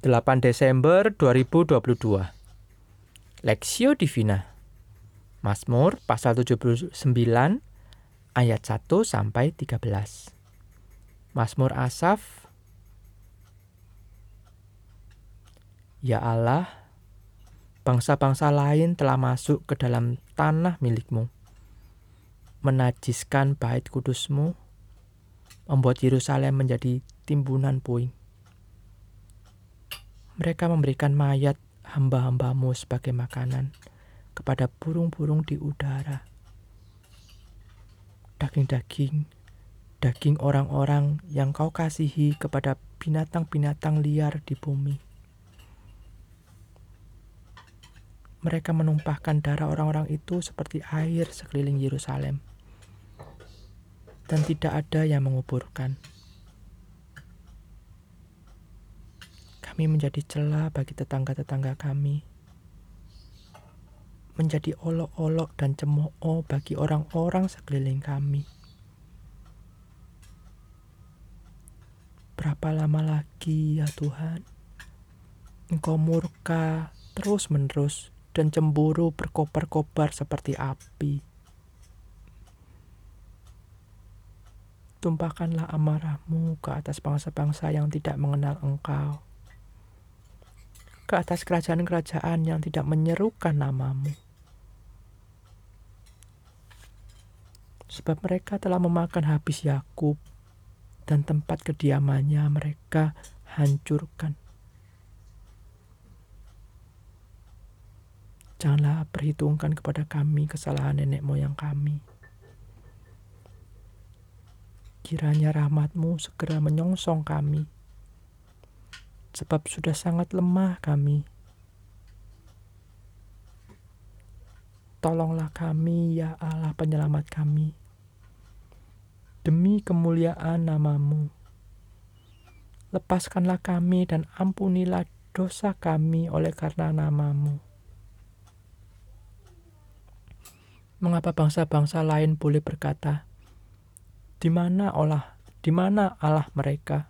8 Desember 2022 Lexio Divina. Mazmur pasal 79 ayat 1 sampai 13 Mazmur Asaf. Ya Allah bangsa-bangsa lain telah masuk ke dalam tanah milikmu menajiskan bait kudusmu membuat Yerusalem menjadi timbunan puing mereka memberikan mayat hamba-hambamu sebagai makanan kepada burung-burung di udara. Daging-daging, daging orang-orang yang kau kasihi kepada binatang-binatang liar di bumi. Mereka menumpahkan darah orang-orang itu seperti air sekeliling Yerusalem, dan tidak ada yang menguburkan. Kami menjadi celah bagi tetangga-tetangga kami. Menjadi olok-olok dan cemooh bagi orang-orang sekeliling kami. Berapa lama lagi ya Tuhan? Engkau murka terus-menerus dan cemburu berkobar-kobar seperti api. Tumpahkanlah amarahmu ke atas bangsa-bangsa yang tidak mengenal Engkau ke atas kerajaan-kerajaan yang tidak menyerukan namamu. Sebab mereka telah memakan habis Yakub dan tempat kediamannya mereka hancurkan. Janganlah perhitungkan kepada kami kesalahan nenek moyang kami. Kiranya rahmatmu segera menyongsong kami sebab sudah sangat lemah kami. Tolonglah kami, ya Allah penyelamat kami, demi kemuliaan namamu. Lepaskanlah kami dan ampunilah dosa kami oleh karena namamu. Mengapa bangsa-bangsa lain boleh berkata, di mana Allah, di mana Allah mereka?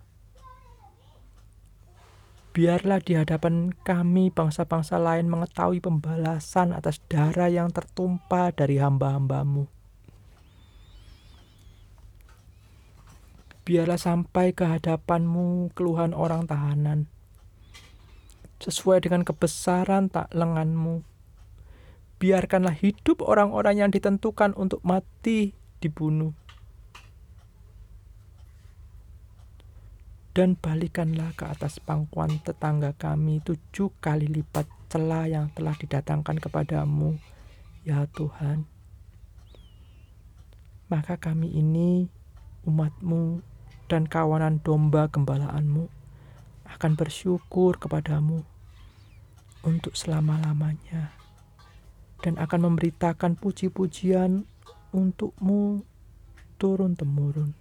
Biarlah di hadapan kami bangsa-bangsa lain mengetahui pembalasan atas darah yang tertumpah dari hamba-hambamu. Biarlah sampai ke hadapanmu keluhan orang tahanan. Sesuai dengan kebesaran tak lenganmu. Biarkanlah hidup orang-orang yang ditentukan untuk mati dibunuh. Dan balikanlah ke atas pangkuan tetangga kami tujuh kali lipat celah yang telah didatangkan kepadamu, ya Tuhan. Maka kami ini, umatmu, dan kawanan domba gembalaanmu akan bersyukur kepadamu untuk selama-lamanya dan akan memberitakan puji-pujian untukmu turun-temurun.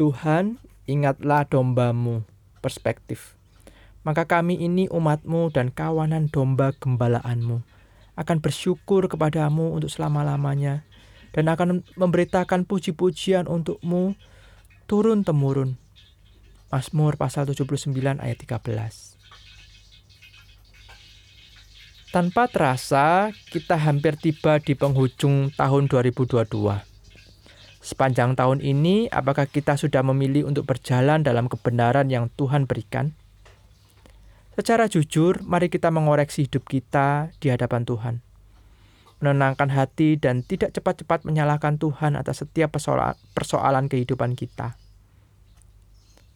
Tuhan, ingatlah dombamu, perspektif. Maka kami ini umatmu dan kawanan domba gembalaanmu akan bersyukur kepadamu untuk selama-lamanya dan akan memberitakan puji-pujian untukmu turun-temurun. Mazmur pasal 79 ayat 13. Tanpa terasa, kita hampir tiba di penghujung tahun 2022. Sepanjang tahun ini, apakah kita sudah memilih untuk berjalan dalam kebenaran yang Tuhan berikan? Secara jujur, mari kita mengoreksi hidup kita di hadapan Tuhan. Menenangkan hati dan tidak cepat-cepat menyalahkan Tuhan atas setiap persoalan kehidupan kita.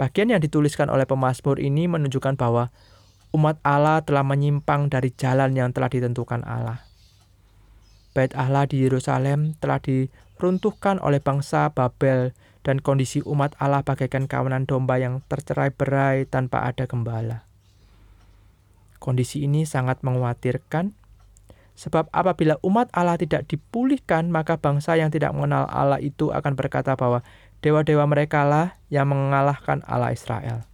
Bagian yang dituliskan oleh pemazmur ini menunjukkan bahwa umat Allah telah menyimpang dari jalan yang telah ditentukan Allah. Bait Allah di Yerusalem telah di runtuhkan oleh bangsa Babel dan kondisi umat Allah bagaikan kawanan domba yang tercerai-berai tanpa ada gembala. Kondisi ini sangat mengkhawatirkan, sebab apabila umat Allah tidak dipulihkan, maka bangsa yang tidak mengenal Allah itu akan berkata bahwa dewa-dewa mereka lah yang mengalahkan Allah Israel.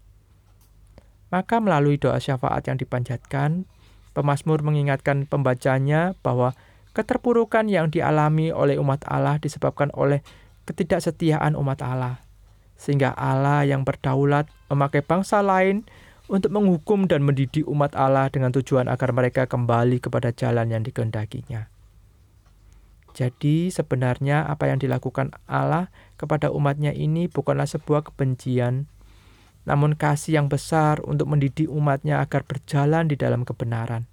Maka melalui doa syafaat yang dipanjatkan, pemazmur mengingatkan pembacanya bahwa Keterpurukan yang dialami oleh umat Allah disebabkan oleh ketidaksetiaan umat Allah, sehingga Allah yang berdaulat memakai bangsa lain untuk menghukum dan mendidik umat Allah dengan tujuan agar mereka kembali kepada jalan yang dikehendakinya. Jadi sebenarnya apa yang dilakukan Allah kepada umatnya ini bukanlah sebuah kebencian, namun kasih yang besar untuk mendidik umatnya agar berjalan di dalam kebenaran.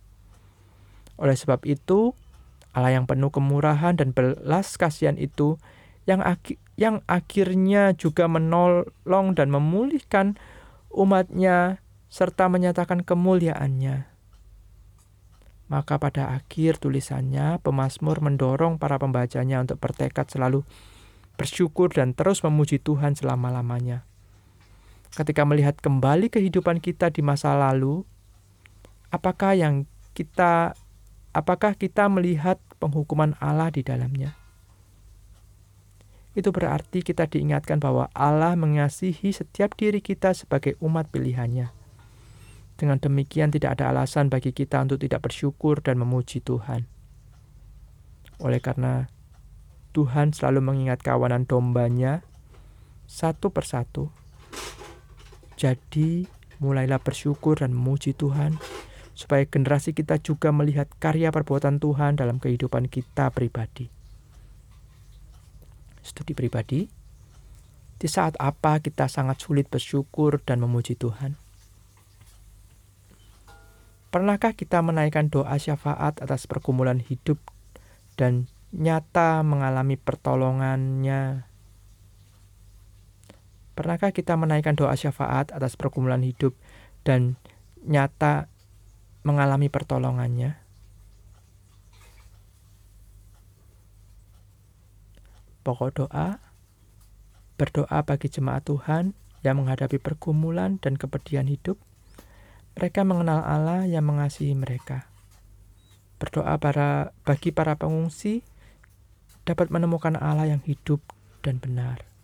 Oleh sebab itu, Allah yang penuh kemurahan dan belas kasihan itu yang aki, yang akhirnya juga menolong dan memulihkan umatnya serta menyatakan kemuliaannya. Maka pada akhir tulisannya, pemazmur mendorong para pembacanya untuk bertekad selalu bersyukur dan terus memuji Tuhan selama-lamanya. Ketika melihat kembali kehidupan kita di masa lalu, apakah yang kita Apakah kita melihat penghukuman Allah di dalamnya? Itu berarti kita diingatkan bahwa Allah mengasihi setiap diri kita sebagai umat pilihannya. Dengan demikian tidak ada alasan bagi kita untuk tidak bersyukur dan memuji Tuhan. Oleh karena Tuhan selalu mengingat kawanan dombanya satu persatu. Jadi, mulailah bersyukur dan memuji Tuhan supaya generasi kita juga melihat karya perbuatan Tuhan dalam kehidupan kita pribadi. Studi pribadi, di saat apa kita sangat sulit bersyukur dan memuji Tuhan? Pernahkah kita menaikkan doa syafaat atas pergumulan hidup dan nyata mengalami pertolongannya? Pernahkah kita menaikkan doa syafaat atas pergumulan hidup dan nyata mengalami pertolongannya. Pokok doa, berdoa bagi jemaat Tuhan yang menghadapi pergumulan dan kepedihan hidup. Mereka mengenal Allah yang mengasihi mereka. Berdoa para, bagi para pengungsi dapat menemukan Allah yang hidup dan benar.